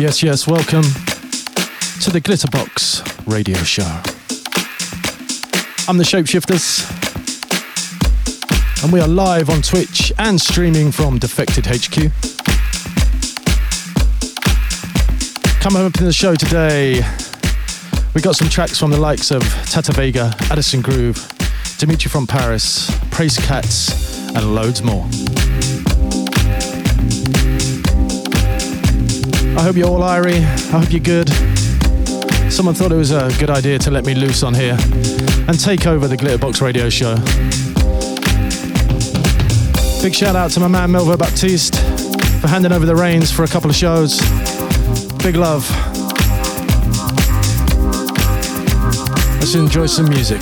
Yes, yes, welcome to the Glitterbox radio show. I'm the Shapeshifters, and we are live on Twitch and streaming from Defected HQ. Coming up in the show today, we got some tracks from the likes of Tata Vega, Addison Groove, Dimitri from Paris, Praise Cats, and loads more. I hope you're all irie. I hope you're good. Someone thought it was a good idea to let me loose on here and take over the Glitterbox radio show. Big shout out to my man Melvo Baptiste for handing over the reins for a couple of shows. Big love. Let's enjoy some music.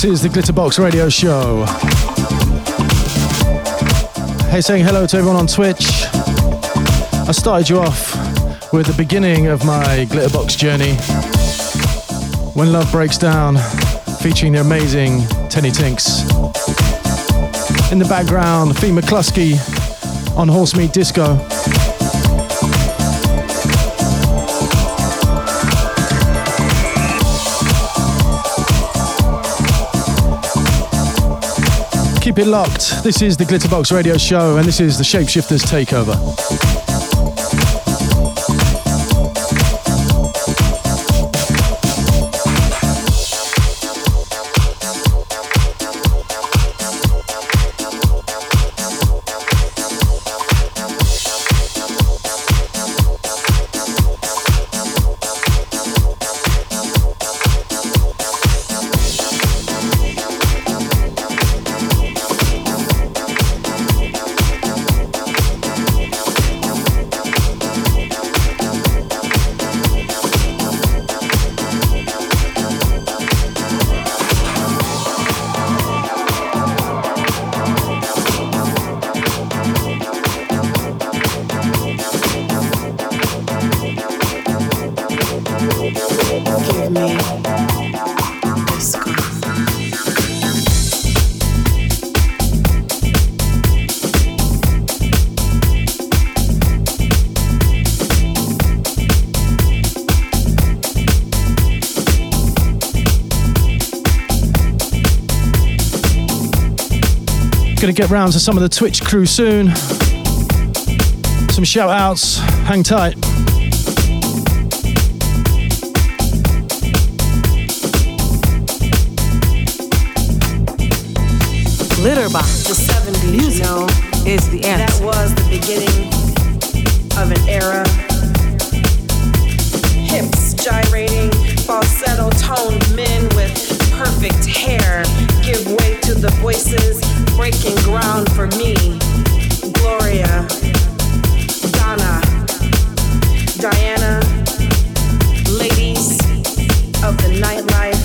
This is the Glitterbox Radio Show. Hey, saying hello to everyone on Twitch. I started you off with the beginning of my Glitterbox journey. When Love Breaks Down, featuring the amazing Teni Tinks. In the background, Fee McCluskey on Horse Meat Disco. Keep it locked. This is the Glitterbox Radio Show, and this is the Shapeshifters Takeover. Get round to some of the Twitch crew soon. Some shout outs. Hang tight. Glitterbox. The 70s, Music you know, is the end. that was the beginning of an era. Hips gyrating, falsetto toned men with perfect hair give way to the voices breaking ground for me. Gloria, Donna, Diana, ladies of the nightlife,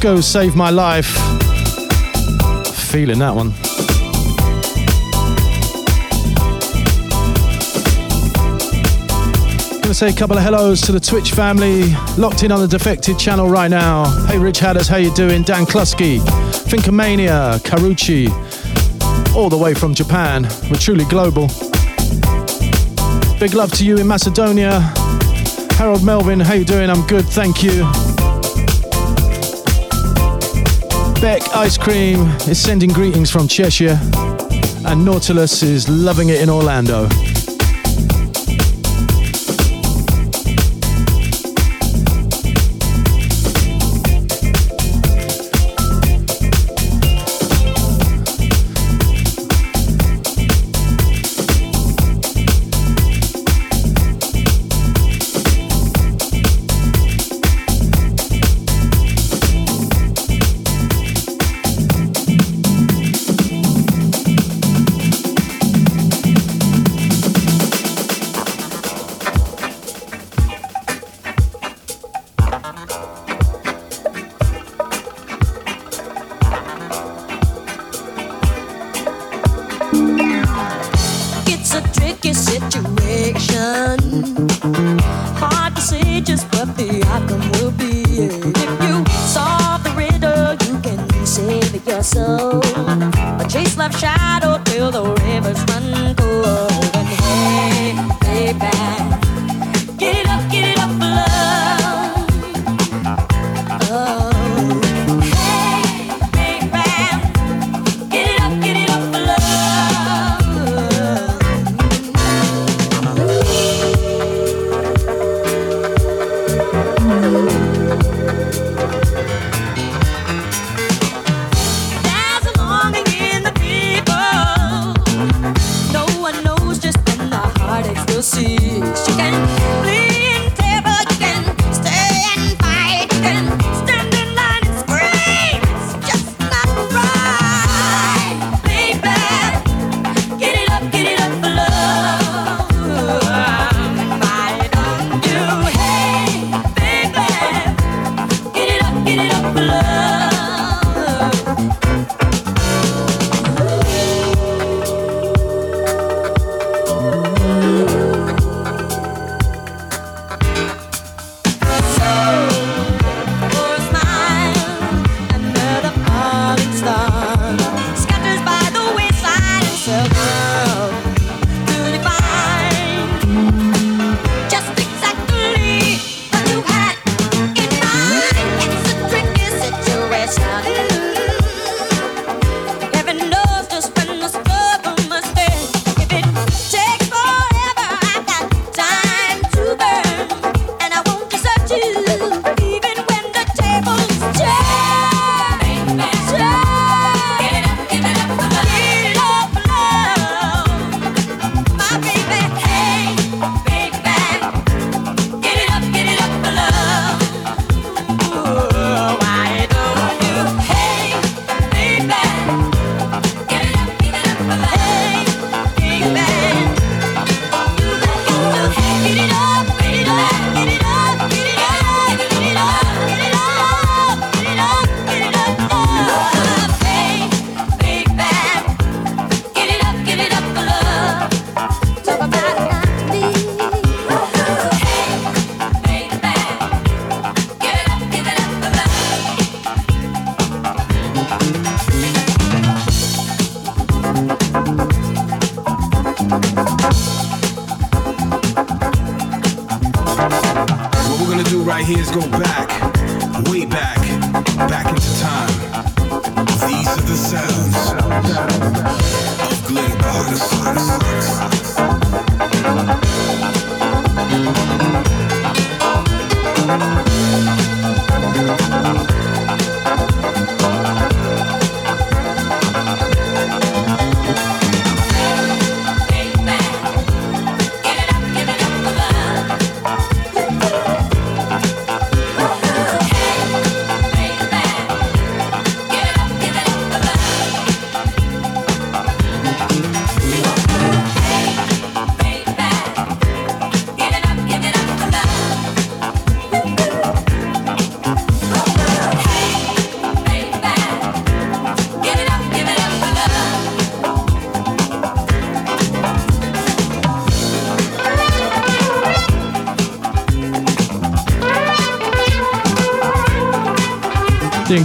Disco Saved My Life. Feeling that one. Gonna say a couple of hellos to the Twitch family, locked in on the Defected channel right now. Hey Rich Hadders, how you doing? Dan Klusky, Finkamania, Karuchi, all the way from Japan. We're truly global. Big love to you in Macedonia. Harold Melvin, how you doing? I'm good, thank you. Beck Ice Cream is sending greetings from Cheshire. and Nautilus is loving it in Orlando.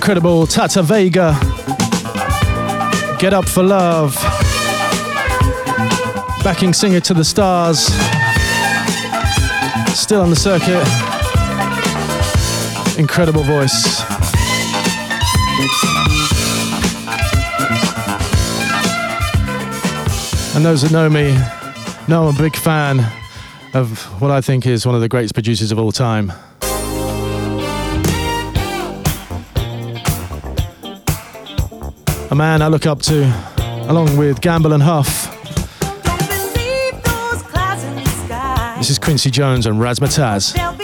incredible Tata Vega. Get Up for Love. Backing singer to the stars. Still on the circuit. Incredible voice. And those that know me know I'm a big fan of what I think is one of the greatest producers of all time. a man I look up to, along with Gamble and Huff. This is Quincy Jones and Razzamatazz.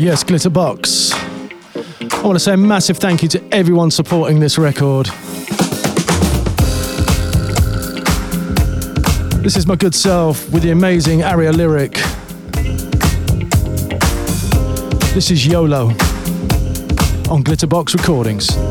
Yes, Glitterbox. I want to say a massive thank you to everyone supporting this record. This is my good self with the amazing Aria Lyric. This is YOLO on Glitterbox Recordings.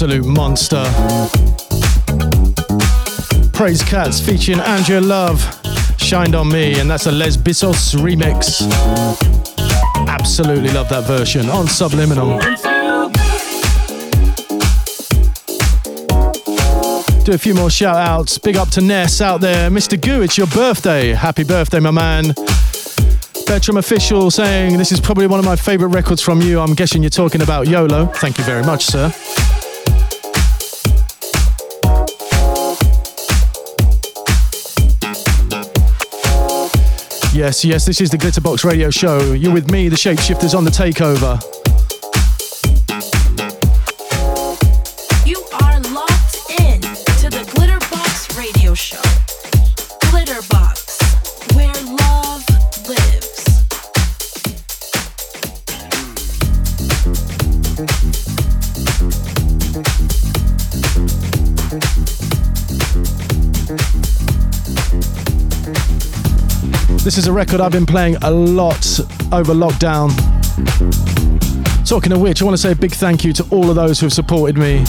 Absolute monster. Praise Cats featuring Andrea Love, Shined on Me, and that's a Les Bissos remix. Absolutely love that version on Subliminal. Do a few more shout outs. Big up to Ness out there. Mr. Goo, it's your birthday. Happy birthday, my man. Bertram Official saying this is probably one of my favorite records from you. I'm guessing you're talking about YOLO. Thank you very much, sir. Yes, yes, this is the Glitterbox Radio Show. You're with me, the Shapeshifters on the takeover. This is a record I've been playing a lot over lockdown. Talking of which, I want to say a big thank you to all of those who have supported me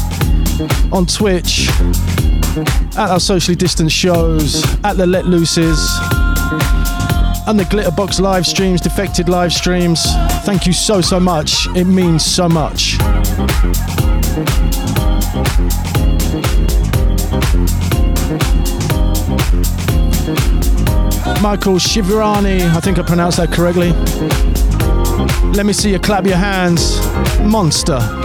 on Twitch, at our socially distanced shows, at the Let Looses, and the Glitterbox live streams, defected live streams. Thank you so, so much. It means so much. Michael Shivirani, I think I pronounced that correctly. Let me see you clap your hands. Monster.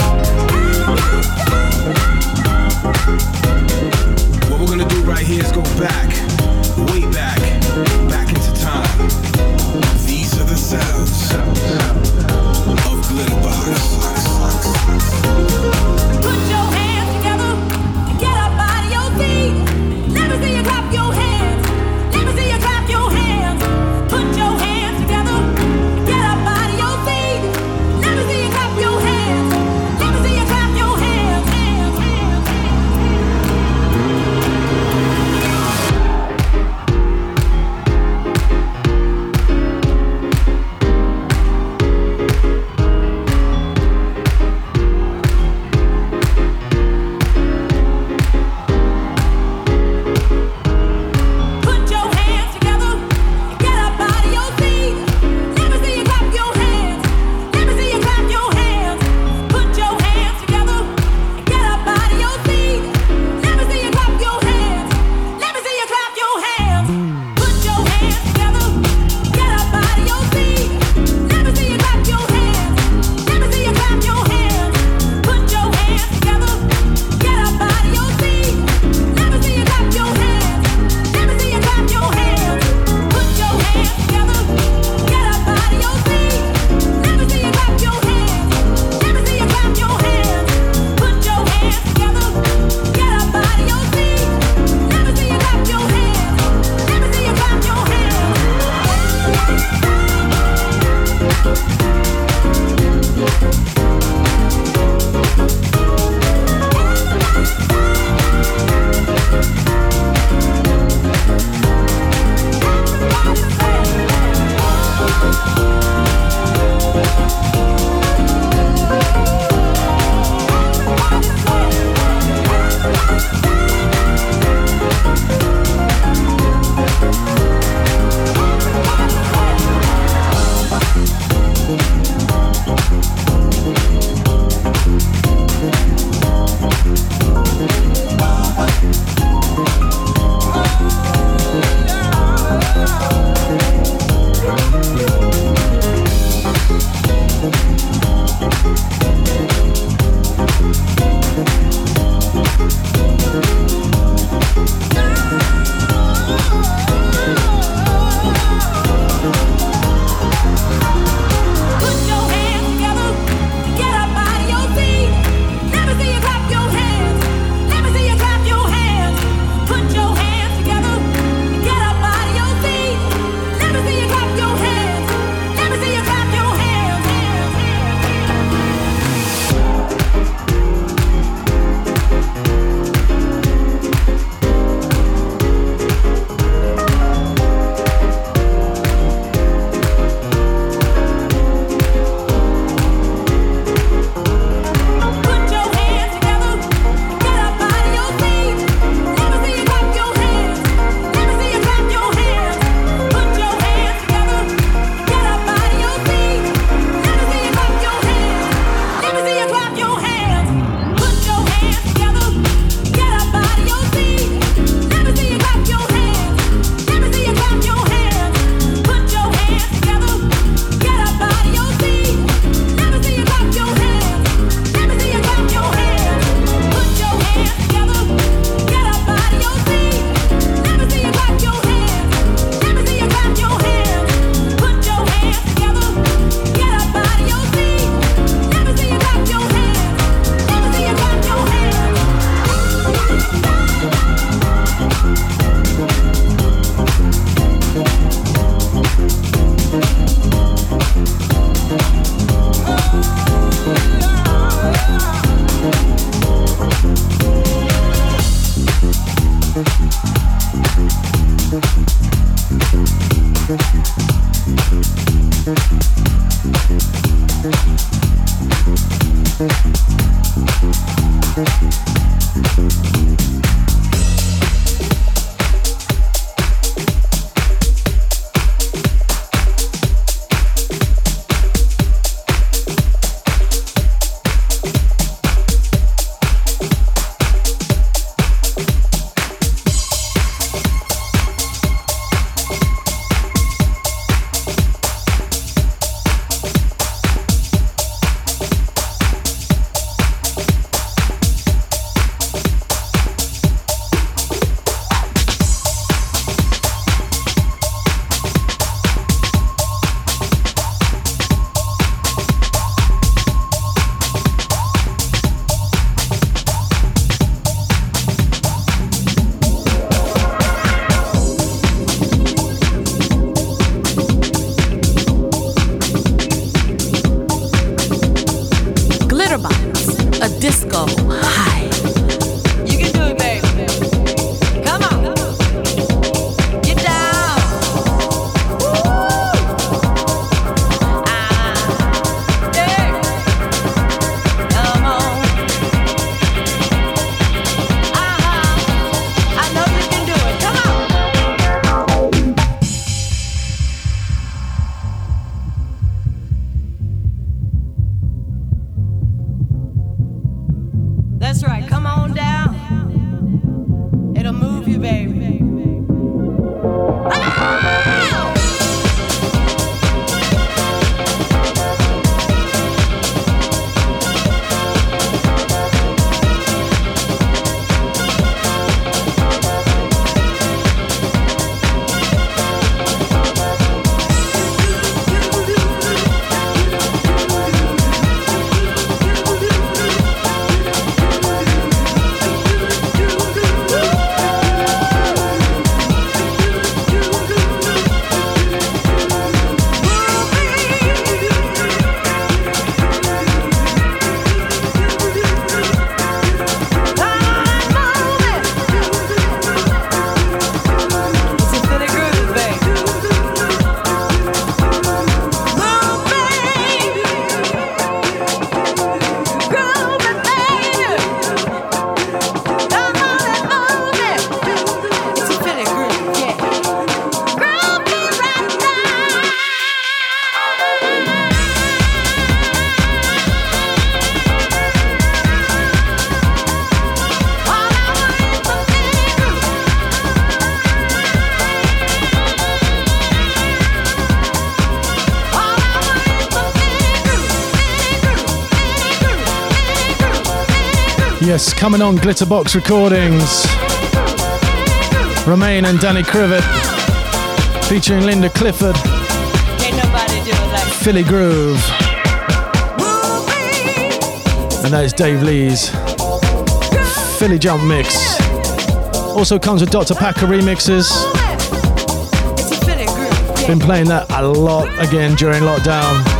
Coming on Glitterbox Recordings. Romain and Danny Krivit featuring Linda Clifford, Can't nobody do it like Philly Groove, and that is Dave Lee's Philly Jump Mix. Also comes with Dr. Packer remixes. It's a Philly groove. Been playing that a lot again during lockdown.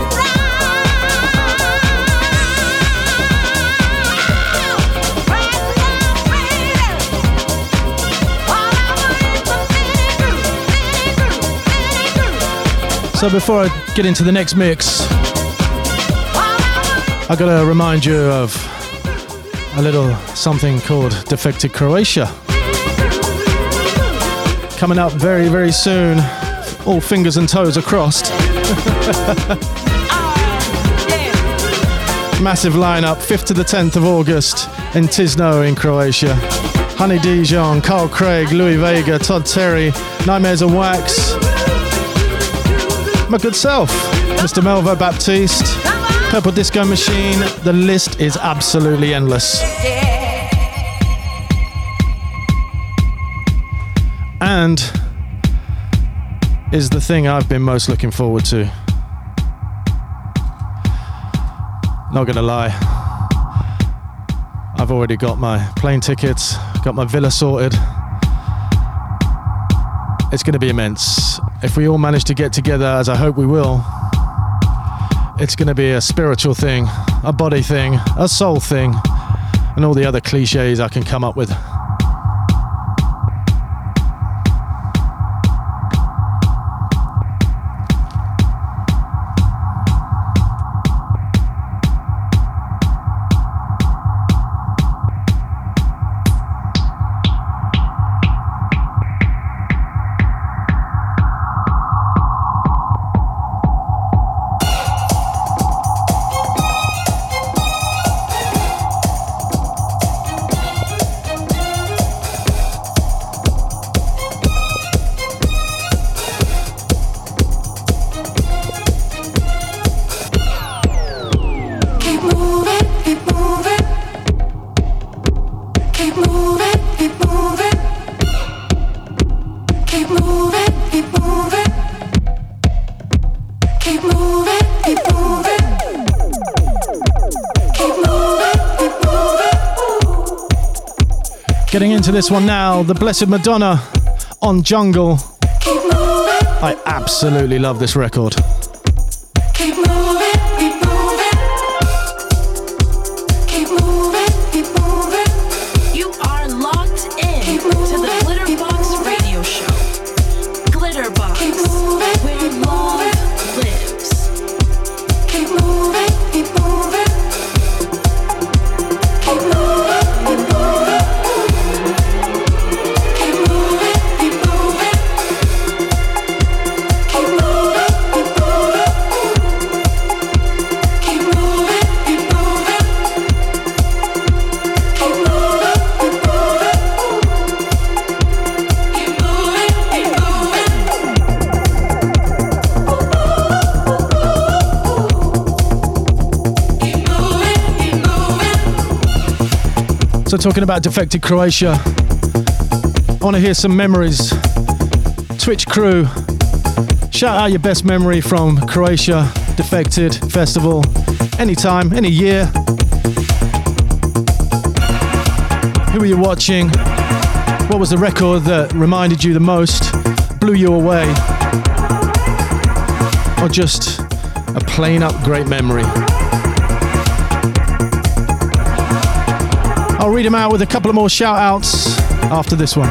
So before I get into the next mix, I gotta remind you of a little something called Defected Croatia. Coming up very, very soon. All fingers and toes are crossed. Massive lineup, 5th to the 10th of August in Tisno in Croatia. Honey Dijon, Carl Craig, Louie Vega, Todd Terry, Nightmares on Wax, my good self, Mr. Melvo Baptiste, Purple Disco Machine. The list is absolutely endless. And is the thing I've been most looking forward to. Not gonna lie, I've already got my plane tickets, got my villa sorted. It's gonna be immense. If we all manage to get together, as I hope we will, it's gonna be a spiritual thing, a body thing, a soul thing, and all the other cliches I can come up with. this one now The Blessed Madonna on Jungle. I absolutely love this record. talking about defected Croatia. I want to hear some memories. Twitch crew, shout out your best memory from Croatia, Defected Festival, anytime, any year. Who are you watching? What was the record that reminded you the most, blew you away? Or just a plain up great memory? Read them out with a couple of more shout outs after this one.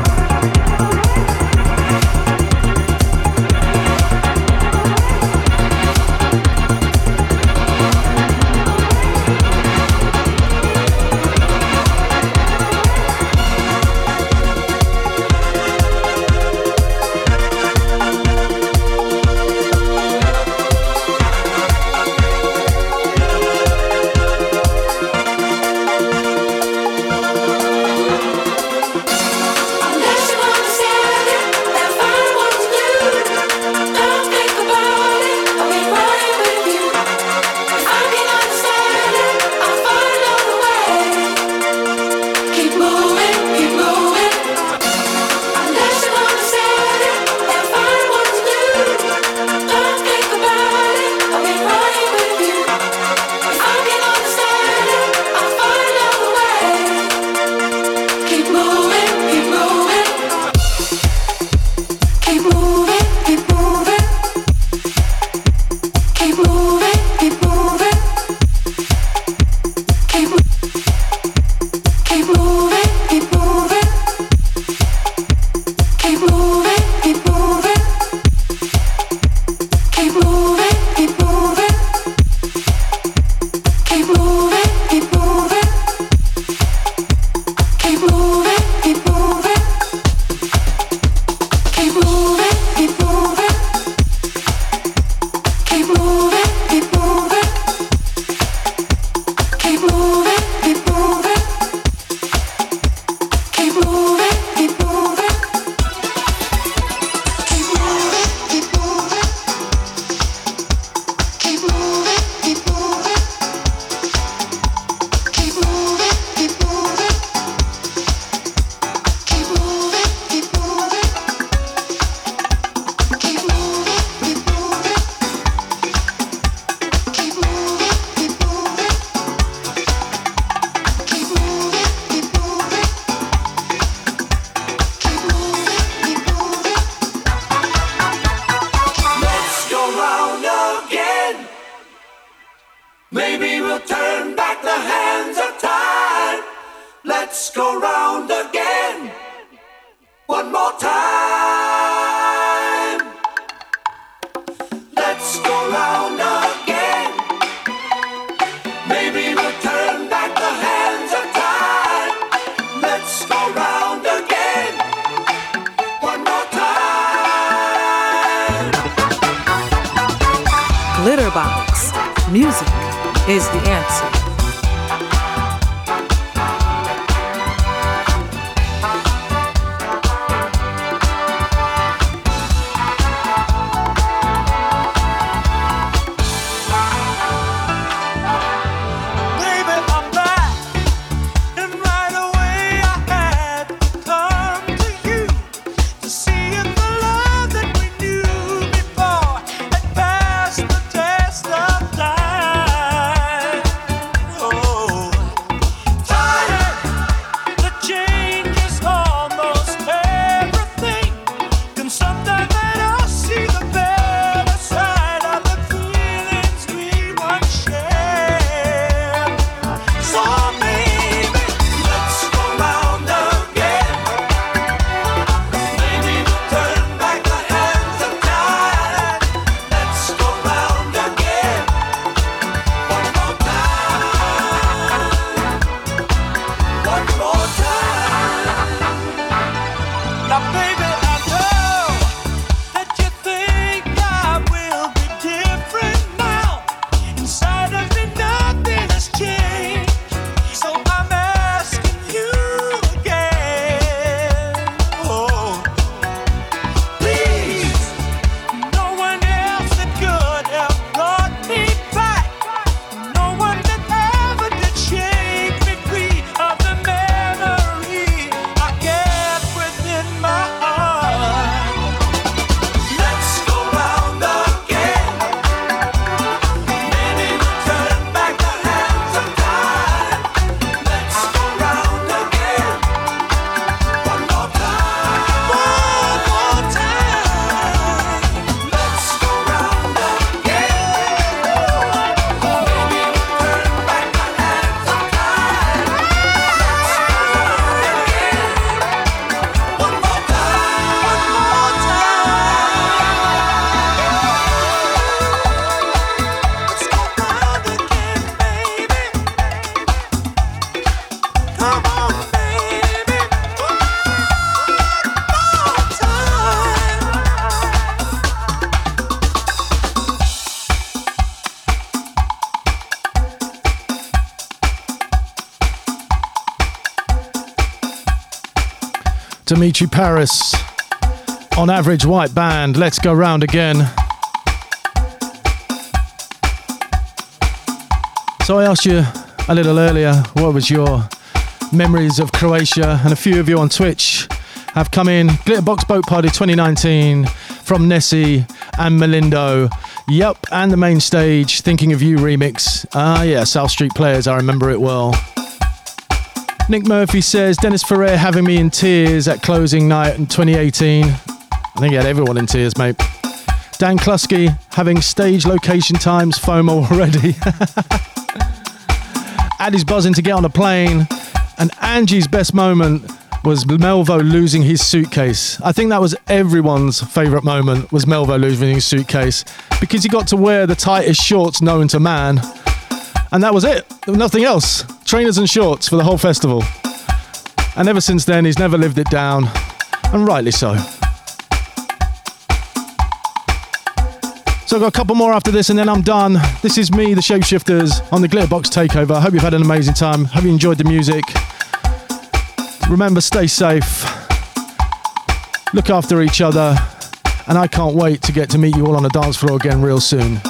Glitterbox. Music is the answer. Dimitri Paris on average white band. Let's go round again. So I asked you a little earlier what was your memories of Croatia, and a few of you on Twitch have come in. Glitterbox Boat Party 2019 from Nessie and Melindo. Yup, and the main stage, Thinking of You remix. Ah, yeah, South Street Players, I remember it well. Nick Murphy says Dennis Ferrer having me in tears at closing night in 2018. I think he had everyone in tears, mate. Dan Klusky having stage location times FOMO already. Addy's buzzing to get on a plane. And Angie's best moment was Melvo losing his suitcase. I think that was everyone's favourite moment was Melvo losing his suitcase because he got to wear the tightest shorts known to man. And that was it. Nothing else. Trainers and shorts for the whole festival. And ever since then, he's never lived it down. And rightly so. So I've got a couple more after this and then I'm done. This is me, the Shapeshifters, on the Glitterbox Takeover. I hope you've had an amazing time. Hope you enjoyed the music. Remember, stay safe. Look after each other. And I can't wait to get to meet you all on the dance floor again real soon.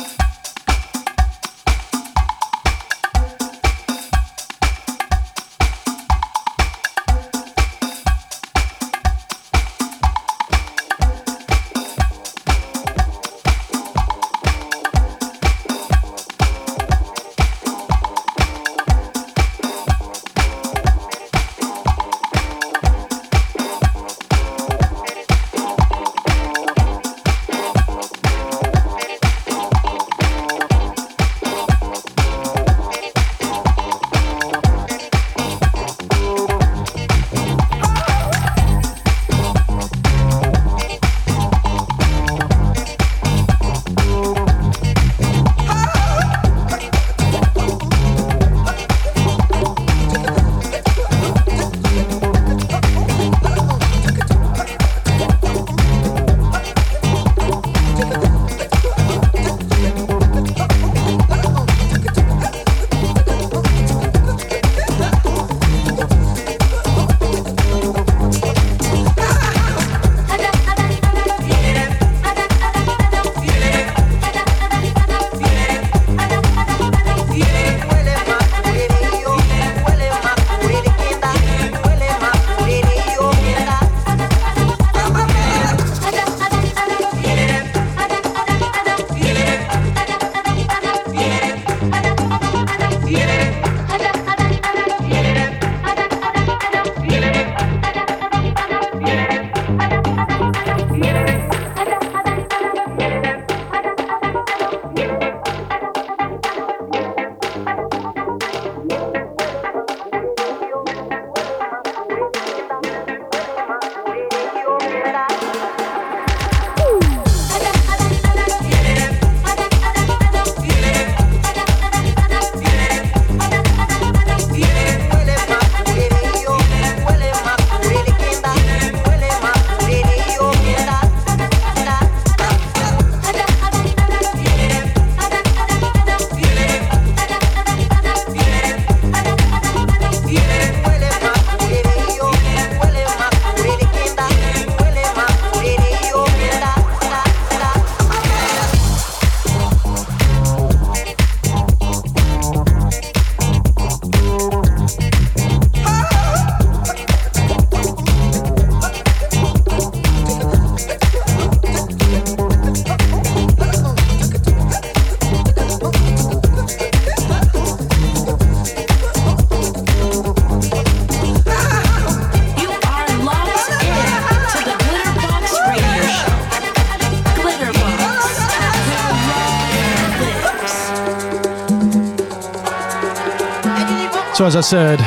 Said,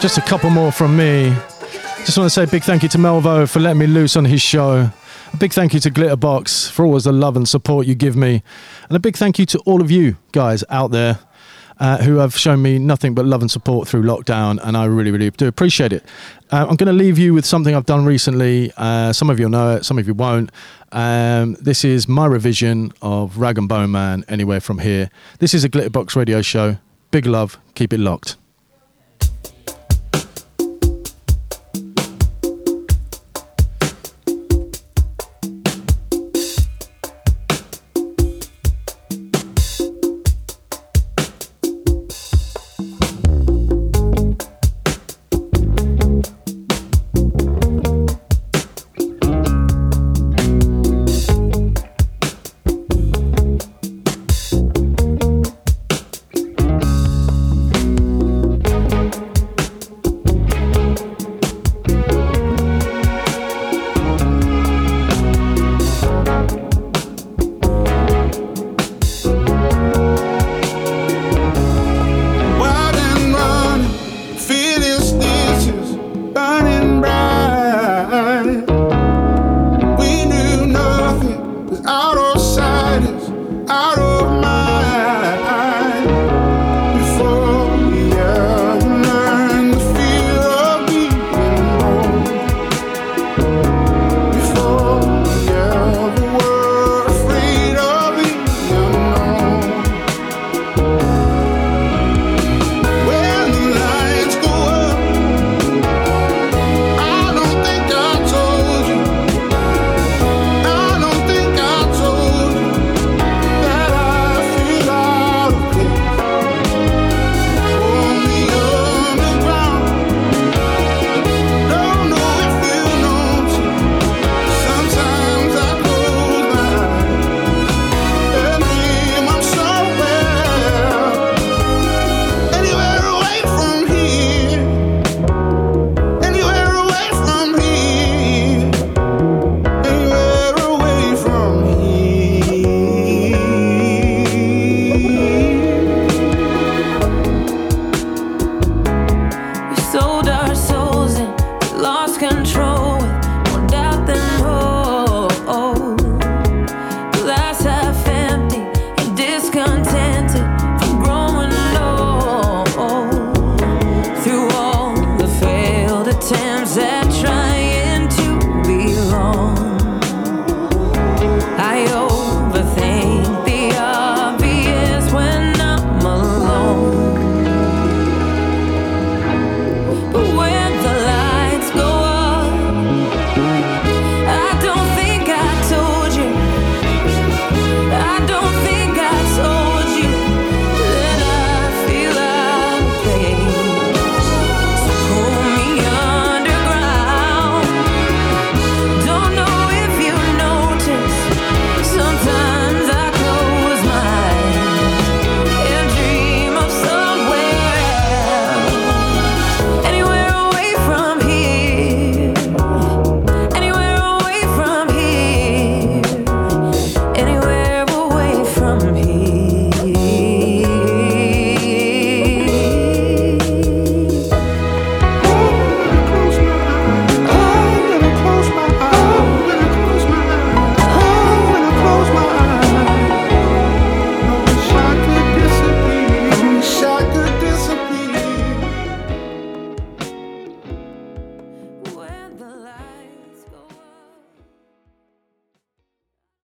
just a couple more from me. Just want to say big thank you to Melvo for letting me loose on his show. A big thank you to Glitterbox for always the love and support you give me. And a big thank you to all of you guys out there uh, who have shown me nothing but love and support through lockdown. And I really, really do appreciate it. Uh, I'm going to leave you with something I've done recently. Uh, some of you will know it, some of you won't. Um, this is my revision of Rag and Bone Man, Anywhere From Here. This is a Glitterbox radio show. Big love. Keep it locked.